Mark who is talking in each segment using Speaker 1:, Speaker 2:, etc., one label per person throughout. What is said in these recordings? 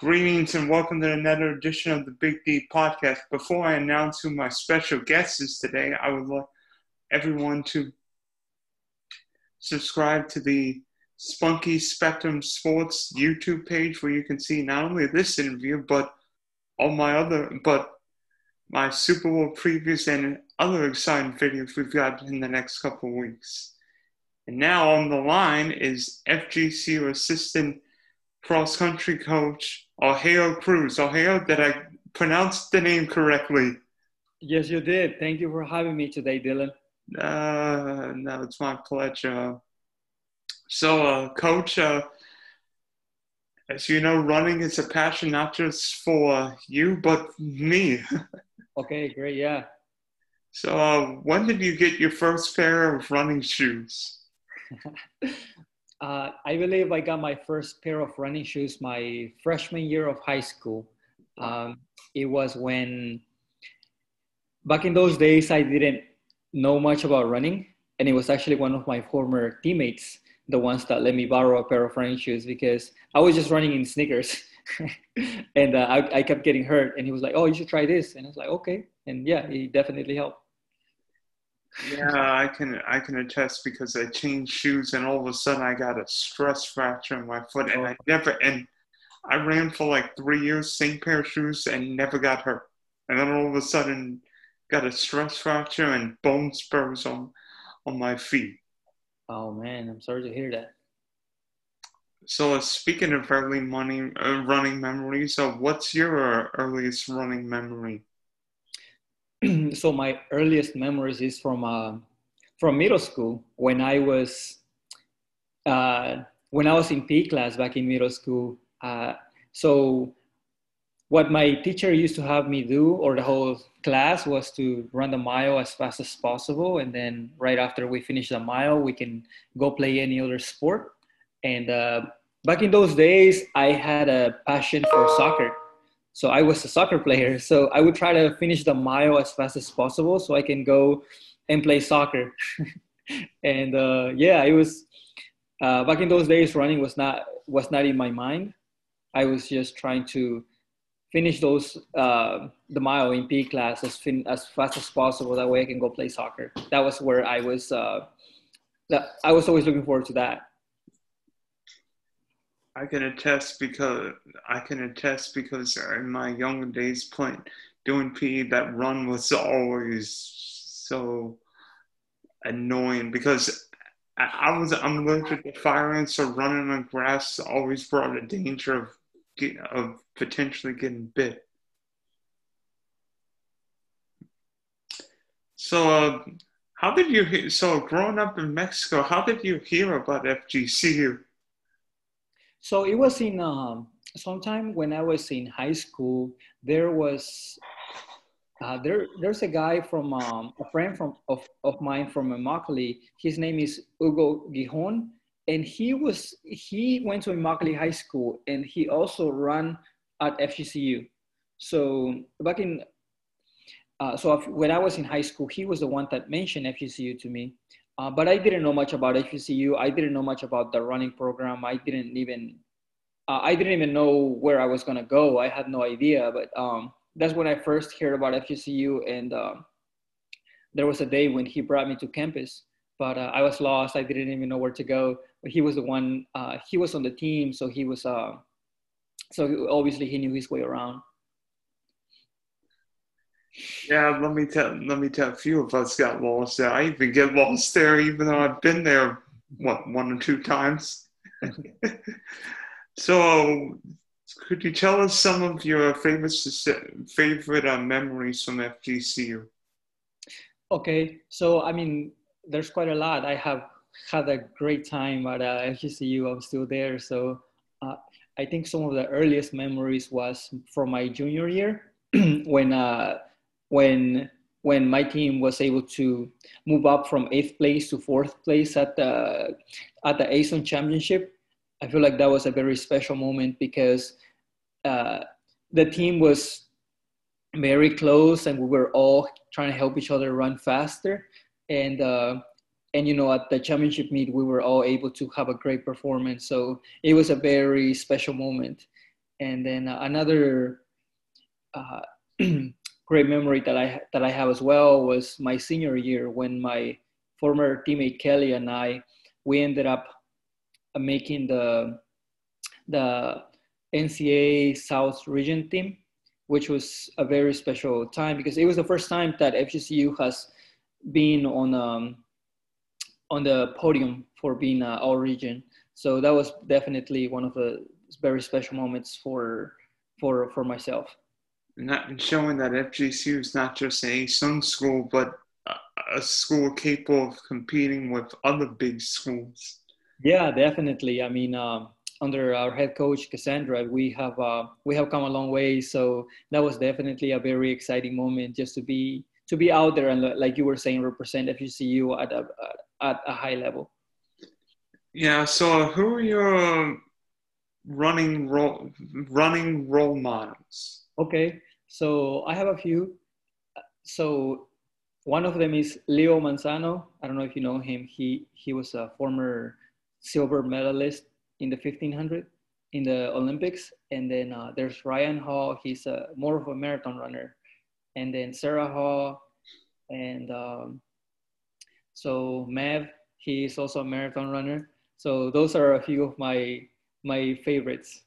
Speaker 1: Greetings and welcome to another edition of the Big D podcast. Before I announce who my special guest is today, I would like everyone to subscribe to the Spunky Spectrum Sports YouTube page where you can see not only this interview but all my other but my Super Bowl previews and other exciting videos we've got in the next couple weeks. And now on the line is FGCU assistant cross country coach Argeo Cruz. Argeo, did I pronounce the name correctly?
Speaker 2: Yes, you did. Thank you for having me today, Dylan.
Speaker 1: Uh, no, it's my pleasure. So, uh, coach, uh, as you know, running is a passion not just for you, but me.
Speaker 2: okay, great. Yeah.
Speaker 1: So, uh, when did you get your first pair of running shoes?
Speaker 2: uh, I believe I got my first pair of running shoes my freshman year of high school. Um, it was when, back in those days, I didn't know much about running. And it was actually one of my former teammates, the ones that let me borrow a pair of running shoes because I was just running in sneakers. and uh, I, I kept getting hurt. And he was like, oh, you should try this. And I was like, okay. And yeah, it definitely helped.
Speaker 1: Yeah, I can I can attest because I changed shoes and all of a sudden I got a stress fracture in my foot and I oh. never and I ran for like three years, same pair of shoes and never got hurt. And then all of a sudden got a stress fracture and bone spurs on on my feet.
Speaker 2: Oh man, I'm sorry to hear that.
Speaker 1: So uh, speaking of early money, uh, running memories, so what's your earliest running memory?
Speaker 2: so my earliest memories is from uh, from middle school when I was uh, when I was in P class back in middle school. Uh, so what my teacher used to have me do, or the whole class, was to run the mile as fast as possible, and then right after we finish the mile, we can go play any other sport. And uh, back in those days, I had a passion for soccer so I was a soccer player. So I would try to finish the mile as fast as possible so I can go and play soccer. and uh, yeah, it was uh, back in those days. Running was not was not in my mind. I was just trying to finish those uh, the mile in P class as fin- as fast as possible. That way I can go play soccer. That was where I was. Uh, that I was always looking forward to that.
Speaker 1: I can attest because I can attest because in my younger days playing doing PE, that run was always so annoying because I, was I'm allergic to fire ants, so running on grass always brought a danger of of potentially getting bit. So, uh, how did you? So, growing up in Mexico, how did you hear about FGCU?
Speaker 2: So it was in um, sometime when I was in high school. There was uh, there there's a guy from um, a friend from of, of mine from Immokalee. His name is Hugo Gijon, and he was he went to Immokalee High School, and he also ran at FGCU. So back in uh, so when I was in high school, he was the one that mentioned FGCU to me. Uh, but I didn't know much about FGCU. I didn't know much about the running program. I didn't even uh, I didn't even know where I was gonna go. I had no idea. But um, that's when I first heard about FGCU, and uh, there was a day when he brought me to campus. But uh, I was lost. I didn't even know where to go. But he was the one. Uh, he was on the team, so he was. Uh, so obviously he knew his way around.
Speaker 1: Yeah, let me tell let me tell a few of us got lost there. I even get lost there even though I've been there what one or two times. so could you tell us some of your favorite favorite uh, memories from FGCU?
Speaker 2: Okay, so I mean, there's quite a lot. I have had a great time at uh, FGCU. I'm still there, so uh, I think some of the earliest memories was from my junior year when uh, when when my team was able to move up from eighth place to fourth place at the at the ASUN championship. I feel like that was a very special moment because uh, the team was very close and we were all trying to help each other run faster. And uh, and you know at the championship meet we were all able to have a great performance. So it was a very special moment. And then another uh, great memory that I that I have as well was my senior year when my former teammate Kelly and I we ended up uh, making the the NCAA South region team, which was a very special time because it was the first time that FGCU has been on um, on the podium for being uh, all region. So that was definitely one of the very special moments for for for myself.
Speaker 1: Not showing that FGCU is not just ASUN school, but a school capable of competing with other big schools.
Speaker 2: Yeah, definitely. I mean, um, under our head coach Cassandra, we have uh, we have come a long way. So that was definitely a very exciting moment just to be to be out there and like you were saying, represent FGCU at a at a high level.
Speaker 1: Yeah. So who are your running role running role models?
Speaker 2: Okay. So I have a few. So one of them is Leo Manzano. I don't know if you know him. He he was a former silver medalist in the 1500 in the Olympics. And then uh, there's Ryan Hall. He's a, more of a marathon runner. And then Sara Hall. And um, so Meb, he's also a marathon runner. So those are a few of my my favorites.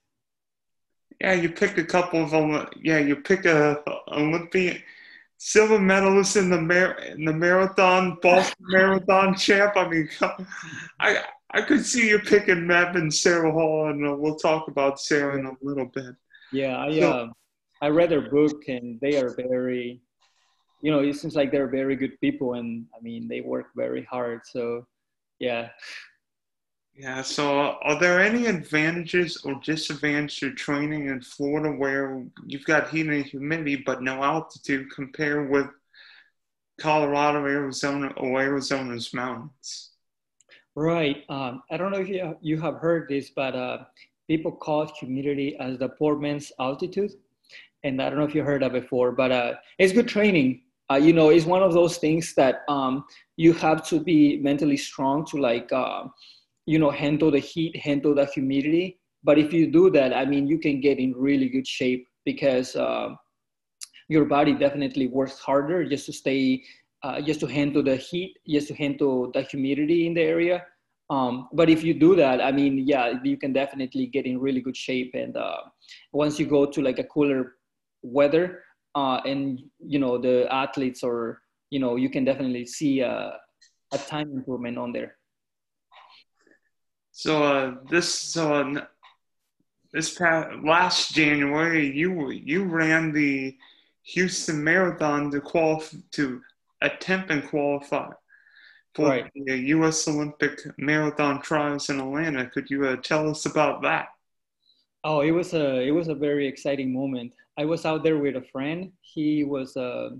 Speaker 1: Yeah, you pick a couple of them. Yeah, you pick a Olympian silver medalist in the mar- in the marathon, Boston Marathon champ. I mean, I I could see you picking Meb and Sara Hall, and uh, we'll talk about Sara in a little bit.
Speaker 2: Yeah, I so, uh, I read their book, and they are very, you know, it seems like they're very good people, and I mean, they work very hard. So, yeah.
Speaker 1: Yeah. So, are there any advantages or disadvantages to training in Florida where you've got heat and humidity but no altitude compared with Colorado, Arizona, or Arizona's mountains?
Speaker 2: Right. Um, I don't know if you, you have heard this, but uh, people call humidity as the poor man's altitude. And I don't know if you heard that before, but uh, it's good training. Uh, you know, it's one of those things that um, you have to be mentally strong to like, uh, you know, handle the heat, handle the humidity. But if you do that, I mean, you can get in really good shape because uh, your body definitely works harder just to stay uh, just to handle the heat, just to handle the humidity in the area. Um, but if you do that, I mean, yeah, you can definitely get in really good shape. And uh, once you go to like a cooler weather, uh, and you know the athletes, or you know, you can definitely see a, a time improvement on there.
Speaker 1: So uh, this so uh, this past last January, you you ran the Houston Marathon to qualify to attempt and qualify for right. the U.S. Olympic marathon trials in Atlanta. Could you uh, tell us about that?
Speaker 2: Oh, it was a it was a very exciting moment. I was out there with a friend. He was uh,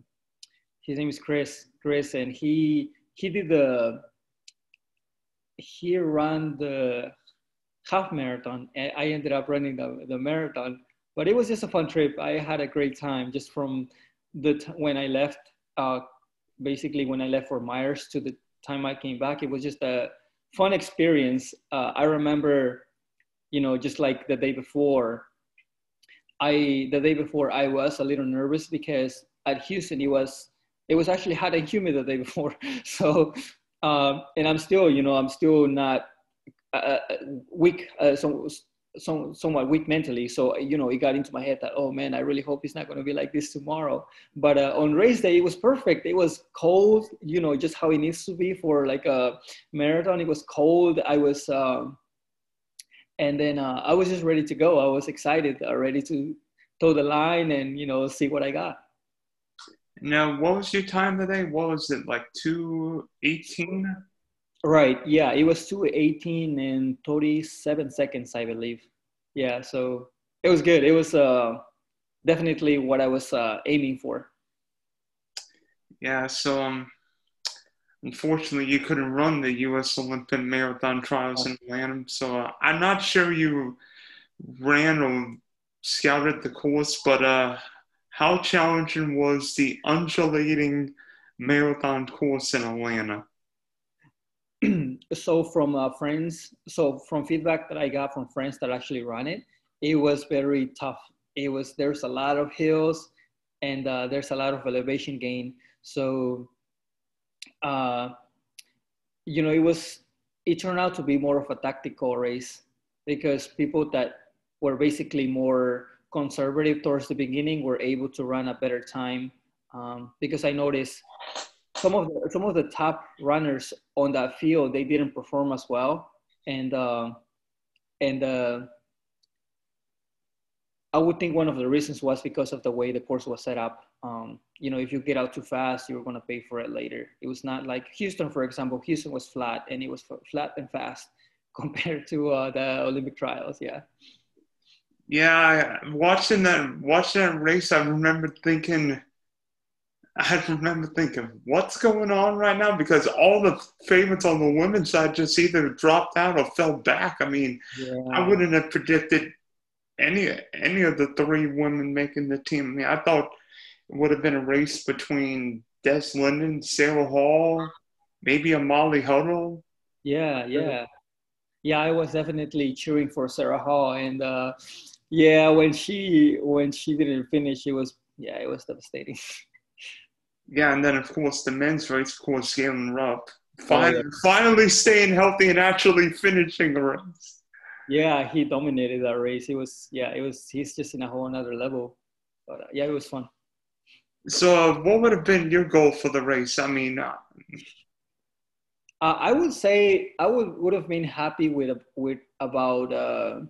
Speaker 2: his name is Chris. Chris, and he he did the he ran the half marathon. And I ended up running the the marathon. But it was just a fun trip. I had a great time just from the t- when I left uh, basically when I left for Myers to the time I came back, it was just a fun experience. Uh, I remember, you know, just like the day before, I the day before I was a little nervous because at Houston it was it was actually hot and humid the day before. So, um, and I'm still, you know, I'm still not uh, uh weak. Uh, so some, somewhat weak mentally. So, you know, it got into my head that, oh man, I really hope it's not going to be like this tomorrow. But uh, on race day, it was perfect. It was cold, you know, just how it needs to be for like a marathon. It was cold. I was, um, and then uh, I was just ready to go. I was excited, uh, ready to toe the line and, you know, see what I got.
Speaker 1: Now, what was your time today? What was it, like 218?
Speaker 2: Right. Yeah, it was 218 and 37 seconds, I believe. Yeah, so it was good. It was uh, definitely what I was uh, aiming for.
Speaker 1: Yeah, so um, unfortunately, you couldn't run the U.S. Olympic marathon trials in Atlanta. So uh, I'm not sure you ran or scouted the course, but uh, how challenging was the undulating marathon course in Atlanta?
Speaker 2: so from uh, friends, so from feedback that I got from friends that actually run it, it was very tough. It was there's a lot of hills, and uh, there's a lot of elevation gain. So, uh, you know, it was it turned out to be more of a tactical race because people that were basically more conservative towards the beginning were able to run a better time. Um, because I noticed some of the, some of the top runners on that field they didn't perform as well, and uh, and uh, I would think one of the reasons was because of the way the course was set up. Um, you know, if you get out too fast, you're going to pay for it later. It was not like Houston, for example. Houston was flat and it was flat and fast compared to uh, the Olympic trials. Yeah.
Speaker 1: Yeah, watching that watching that race, I remember thinking, I remember thinking, what's going on right now? Because all the favorites on the women's side just either dropped out or fell back. I mean, yeah. I wouldn't have predicted any any of the three women making the team. I mean, I thought it would have been a race between Des Linden, Sara Hall, maybe a Molly Huddle.
Speaker 2: Yeah, yeah, yeah. I was definitely cheering for Sara Hall, and uh, yeah, when she when she didn't finish, it was yeah, it was devastating.
Speaker 1: yeah, and then of course the men's race, of course, Galen Rupp finally, oh, yeah. finally staying healthy and actually finishing the race.
Speaker 2: Yeah, he dominated that race. He was yeah, it was he's just in a whole another level. But uh, yeah, it was fun.
Speaker 1: So, uh, what would have been your goal for the race? I mean, uh,
Speaker 2: uh, I would say I would would have been happy with with about uh,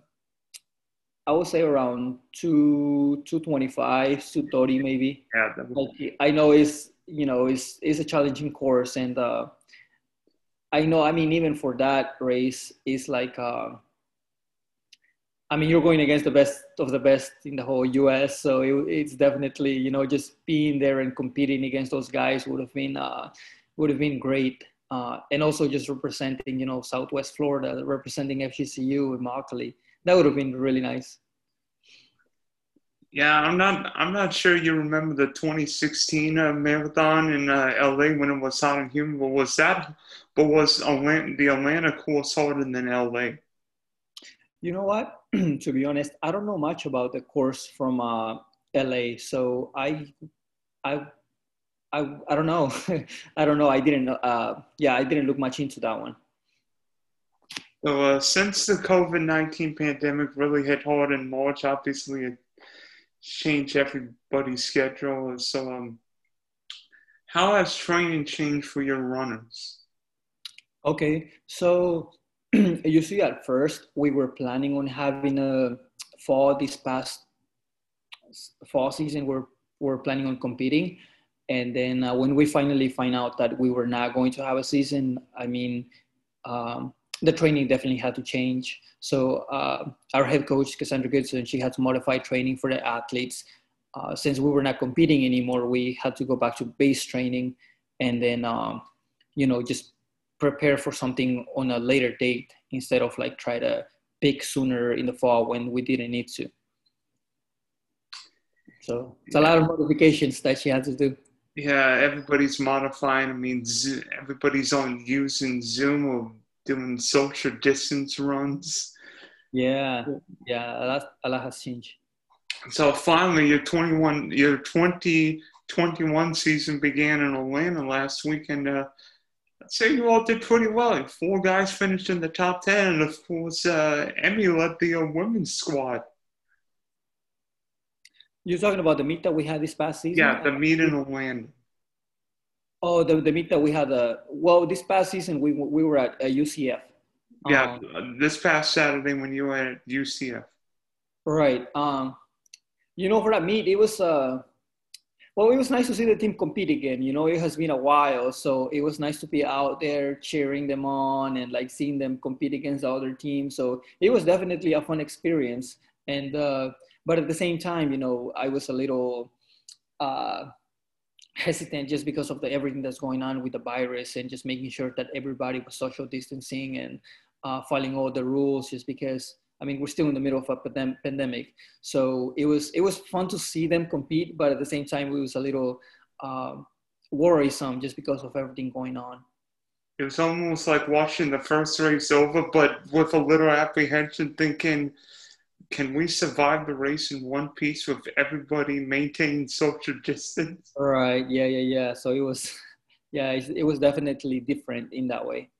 Speaker 2: I would say around two two twenty five, two thirty maybe. Yeah, like, I know it's you know it's it's a challenging course, and uh, I know I mean even for that race, it's like. Uh, I mean, you're going against the best of the best in the whole U.S. So it, it's definitely, you know, just being there and competing against those guys would have been uh, would have been great. Uh, and also just representing, you know, Southwest Florida, representing FGCU and Immokalee. That would have been really nice.
Speaker 1: Yeah, I'm not. I'm not sure you remember the 2016 uh, marathon in uh, LA when it was hot and humid. But was that? But was Atlanta, the Atlanta course harder than LA?
Speaker 2: You know what? to be honest, I don't know much about the course from uh, LA, so I, I, I, I don't know. I don't know. I didn't. Uh, yeah, I didn't look much into that one.
Speaker 1: So uh, since the COVID nineteen pandemic really hit hard in March, obviously it changed everybody's schedule. So, um, how has training changed for your runners?
Speaker 2: Okay, so you see, at first we were planning on having a fall this past fall season. We're we're planning on competing, and then uh, when we finally find out that we were not going to have a season, I mean, um, the training definitely had to change. So uh, our head coach Cassandra Goodson, she had to modify training for the athletes. Uh, since we were not competing anymore, we had to go back to base training, and then um, you know just prepare for something on a later date instead of like try to pick sooner in the fall when we didn't need to. So it's a lot of modifications that she had to do.
Speaker 1: Yeah, everybody's modifying. I mean, everybody's on using Zoom or doing social distance runs.
Speaker 2: Yeah, yeah, a lot, a lot has changed.
Speaker 1: So finally, your 21, your 2021 season began in Atlanta last weekend. Uh, I'd say you all did pretty well. Four guys finished in the top 10, and of course, uh, Emmy led the uh, women's squad.
Speaker 2: You're talking about the meet that we had this past season?
Speaker 1: Yeah, the meet in Orlando.
Speaker 2: Oh, the, the meet that we had. Uh, well, this past season, we, we were at uh, UCF.
Speaker 1: Yeah, um, this past Saturday when you were at UCF.
Speaker 2: Right. Um, you know, for that meet, it was. Uh, well, it was nice to see the team compete again. You know, it has been a while, so it was nice to be out there cheering them on and like seeing them compete against the other teams. So it was definitely a fun experience. And uh, but at the same time, you know, I was a little uh, hesitant just because of the everything that's going on with the virus and just making sure that everybody was social distancing and uh, following all the rules. Just because I mean, we're still in the middle of a pandemic, so it was it was fun to see them compete, but at the same time, it was a little um, worrisome just because of everything going on.
Speaker 1: It was almost like watching the first race over, but with a little apprehension, thinking can we survive the race in one piece with everybody maintaining social distance?
Speaker 2: Right. Yeah. Yeah. Yeah. So it was, yeah, it was definitely different in that way.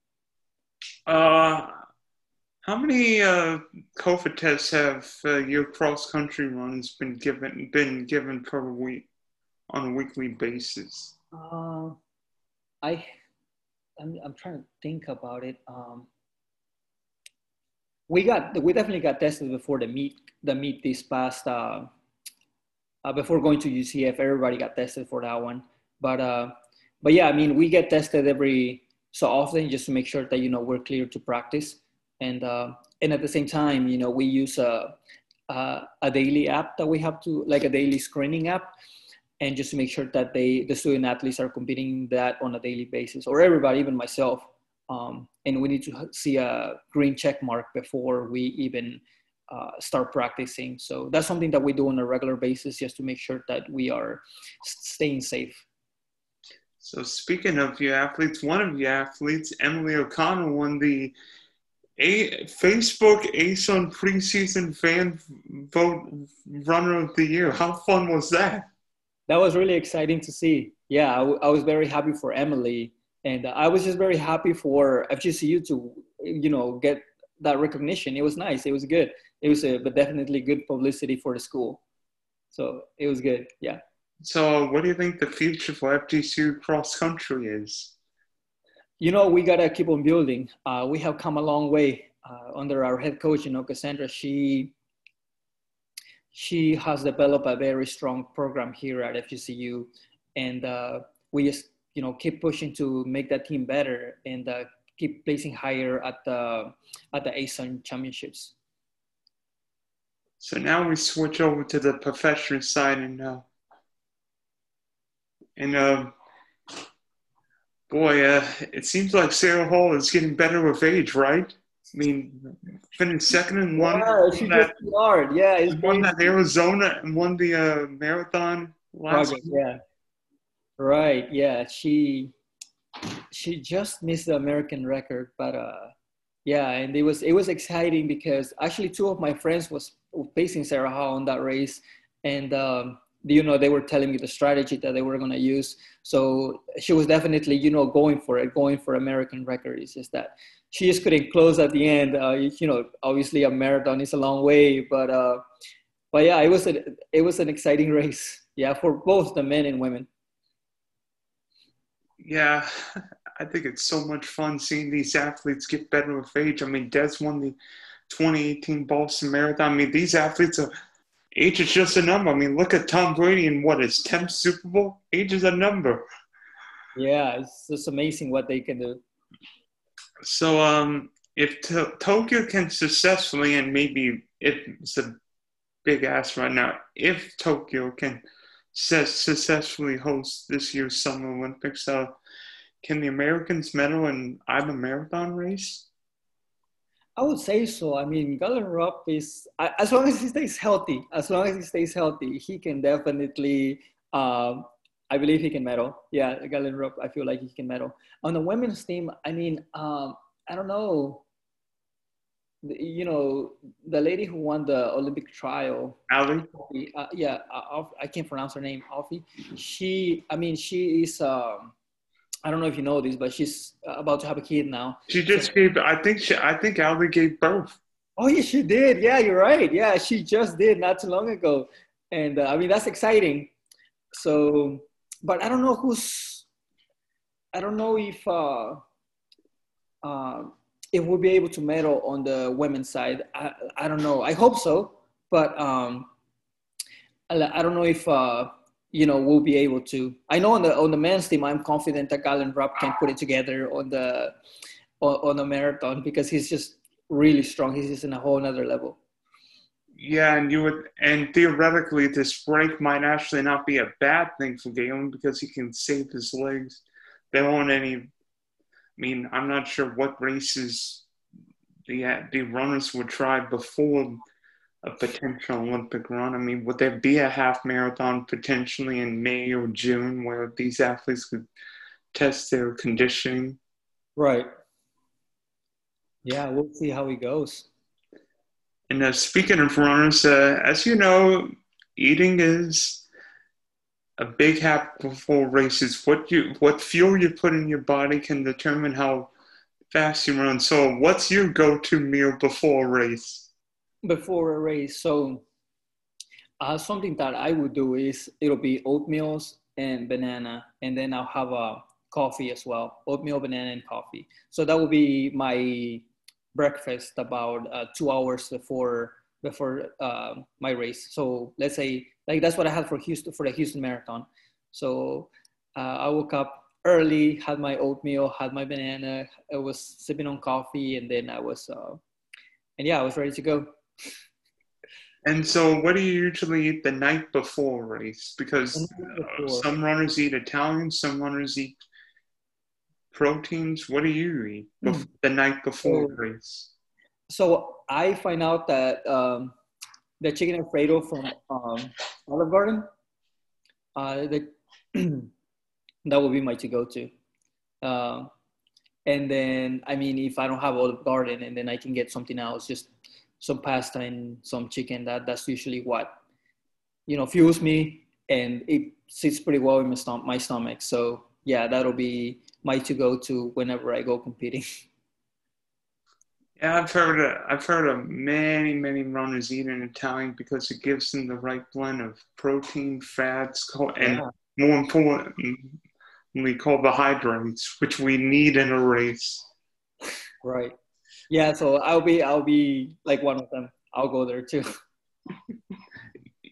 Speaker 1: Uh, how many uh, COVID tests have uh, your cross country runs been given been given per week on a weekly basis?
Speaker 2: Uh, I, I'm, I'm trying to think about it. Um, we got we definitely got tested before the meet the meet this past uh, uh, before going to UCF. Everybody got tested for that one, but uh, but yeah, I mean we get tested every so often just to make sure that you know we're clear to practice, and uh, and at the same time, you know we use a a, a daily app that we have to like a daily screening app and just to make sure that they the student athletes are competing that on a daily basis or everybody even myself um, and we need to see a green check mark before we even uh, start practicing. So that's something that we do on a regular basis just to make sure that we are staying safe.
Speaker 1: So speaking of your athletes, one of your athletes, Emily O'Connor, won the a- Facebook ASUN preseason fan vote runner of the year. How fun was that?
Speaker 2: That was really exciting to see. Yeah, I, w- I was very happy for Emily and I was just very happy for FGCU to you know get that recognition. It was nice. It was good. It was a, but definitely good publicity for the school. So it was good. Yeah.
Speaker 1: So what do you think the future for FGCU cross country is?
Speaker 2: You know, we gotta keep on building. Uh, we have come a long way uh, under our head coach, you know, Cassandra. She she has developed a very strong program here at FGCU, and uh, we just you know keep pushing to make that team better and uh, keep placing higher at the at the ASUN championships.
Speaker 1: So now we switch over to the professional side, and uh, and uh, boy, uh, it seems like Sara Hall is getting better with age, right? I mean, finished second and one.
Speaker 2: Yeah, she that, just hard. Yeah,
Speaker 1: won that Arizona and won the uh, marathon last.
Speaker 2: Project, yeah. Right. Yeah. She she just missed the American record, but uh, yeah, and it was it was exciting because actually two of my friends was facing Sara Hall on that race, and um, you know they were telling me the strategy that they were gonna use. So she was definitely you know going for it, going for American record. It's just that she just couldn't close at the end. Uh, you know, obviously a marathon is a long way, but uh, but yeah, it was a, it was an exciting race. Yeah, for both the men and women
Speaker 1: yeah, I think it's so much fun seeing these athletes get better with age. I mean, Des won the 2018 Boston Marathon. I mean, these athletes are age is just a number. I mean, look at Tom Brady and what his 10th Super Bowl. Age is a number.
Speaker 2: Yeah, it's just amazing what they can do.
Speaker 1: So, um, if to- Tokyo can successfully, and maybe it's a big ask right now, if Tokyo can successfully host this year's Summer Olympics. Uh, can the Americans medal in either marathon race?
Speaker 2: I would say so. I mean, Galen Rupp is as long as he stays healthy. As long as he stays healthy, he can definitely. Um, I believe he can medal. Yeah, Galen Rupp. I feel like he can medal on the women's team. I mean, um, I don't know you know, the lady who won the Olympic trial,
Speaker 1: Ali.
Speaker 2: Uh, yeah, uh, I can't pronounce her name, Alfie. She, I mean, she is. Um, I don't know if you know this, but she's about to have a kid now.
Speaker 1: She just so, gave. I think she. I think Ali gave birth.
Speaker 2: Oh yeah, she did. Yeah, you're right. Yeah, she just did not too long ago, and uh, I mean that's exciting. So, but I don't know who's. I don't know if. Uh, uh, if we'll be able to medal on the women's side. I, I don't know. I hope so, but um, I, don't know if uh, you know we'll be able to. I know on the on the men's team, I'm confident that Galen Rupp can put it together on the on, on the marathon because he's just really strong. He's just in a whole other level.
Speaker 1: Yeah, and you would, and theoretically, this break might actually not be a bad thing for Galen because he can save his legs. There aren't any mean, I'm not sure what races the the runners would try before a potential Olympic run. I mean, would there be a half marathon potentially in May or June where these athletes could test their conditioning?
Speaker 2: Right. Yeah, we'll see how he goes.
Speaker 1: And uh, speaking of runners, uh, as you know, eating is a big habit before races. What you what fuel you put in your body can determine how fast you run. So, what's your go-to meal before a race?
Speaker 2: Before a race, so uh, something that I would do is it'll be oatmeal and banana, and then I'll have a coffee as well, oatmeal, banana, and coffee. So that will be my breakfast about uh, two hours before before uh, my race. So let's say like that's what I had for Houston for the Houston Marathon. So uh, I woke up early, had my oatmeal, had my banana. I was sipping on coffee, and then I was uh, and yeah, I was ready to go.
Speaker 1: And so, what do you usually eat the night before race? Because before. some runners eat Italian, some runners eat proteins? What do you eat mm. the night before so, race?
Speaker 2: So I find out that um, the chicken alfredo from um, Olive Garden, uh, the, that would be my to-go-to. Uh, and then, I mean, if I don't have Olive Garden, and then I can get something else, just some pasta and some chicken. That that's usually what you know fuels me, and it sits pretty well in my stomach. My stomach. So yeah, that'll be my to go to whenever I go competing.
Speaker 1: Yeah, I've heard of, I've heard of many many runners eating Italian because it gives them the right blend of protein, fats, and yeah. more importantly, carbohydrates, which we need in a race.
Speaker 2: Right. Yeah. So I'll be I'll be like one of them. I'll go there too.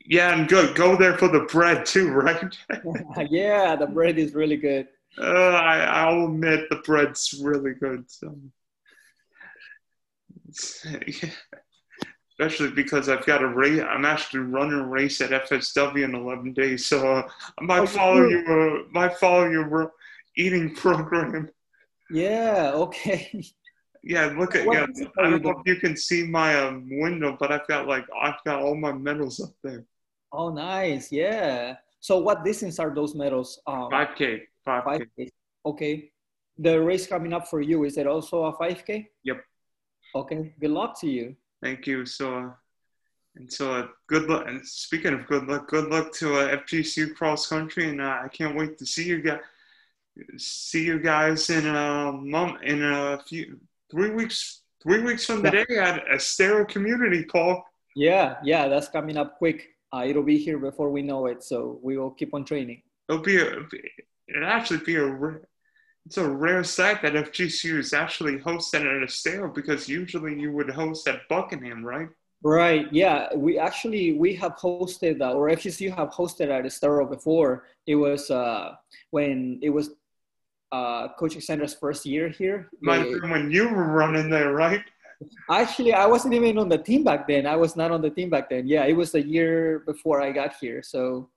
Speaker 1: yeah, and go go there for the bread too, right?
Speaker 2: yeah, the bread is really good.
Speaker 1: Uh, I, I'll admit the bread's really good. So. Especially because I've got a race. I'm actually running a race at FSW in 11 days, so uh, I might oh, follow you. Uh, might follow your eating program.
Speaker 2: Yeah. Okay.
Speaker 1: Yeah. Look at. yeah, I don't know if you can see my um, window, but I've got like I've got all my medals up there.
Speaker 2: Oh, nice. Yeah. So, what distance are those medals?
Speaker 1: Um, 5K. 5K.
Speaker 2: 5K. Okay. The race coming up for you, is it also a 5K?
Speaker 1: Yep.
Speaker 2: Okay. Good luck to you.
Speaker 1: Thank you. So, uh, and so uh, good luck. And speaking of good luck, good luck to uh, FGCU cross country, and uh, I can't wait to see you guys. See you guys in a month, in a few, three weeks, three weeks from today at Estero Community, Paul.
Speaker 2: Yeah, yeah, that's coming up quick. Uh, it'll be here before we know it, so we will keep on training.
Speaker 1: It'll be a, it'll actually be a it's a rare sight that FGCU is actually hosted at Estero because usually you would host at Buckingham, right?
Speaker 2: Right. Yeah, we actually we have hosted uh, or FGCU have hosted at Estero before. It was uh, when it was uh, Coach Sandra's first year here.
Speaker 1: Might have been when you were running there, right?
Speaker 2: Actually, I wasn't even on the team back then. I was not on the team back then. Yeah, it was a year before I got here. So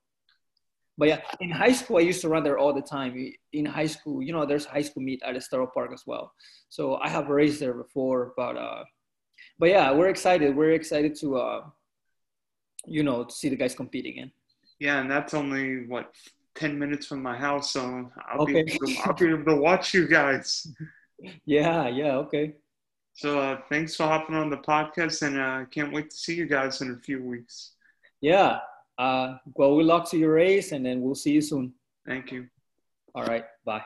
Speaker 2: but yeah, in high school, I used to run there all the time. In high school, you know, there's high school meet at Estero Park as well. So I have raced there before, but uh, but yeah, we're excited. We're excited to uh, you know, to see the guys compete again.
Speaker 1: Yeah, and that's only what ten minutes from my house, so I'll okay. be able to, I'll be able to watch you guys.
Speaker 2: yeah, yeah, okay.
Speaker 1: So uh, thanks for hopping on the podcast, and I uh, can't wait to see you guys in a few weeks.
Speaker 2: Yeah, uh, well, good luck to your race, and then we'll see you soon.
Speaker 1: Thank you.
Speaker 2: All right. Bye.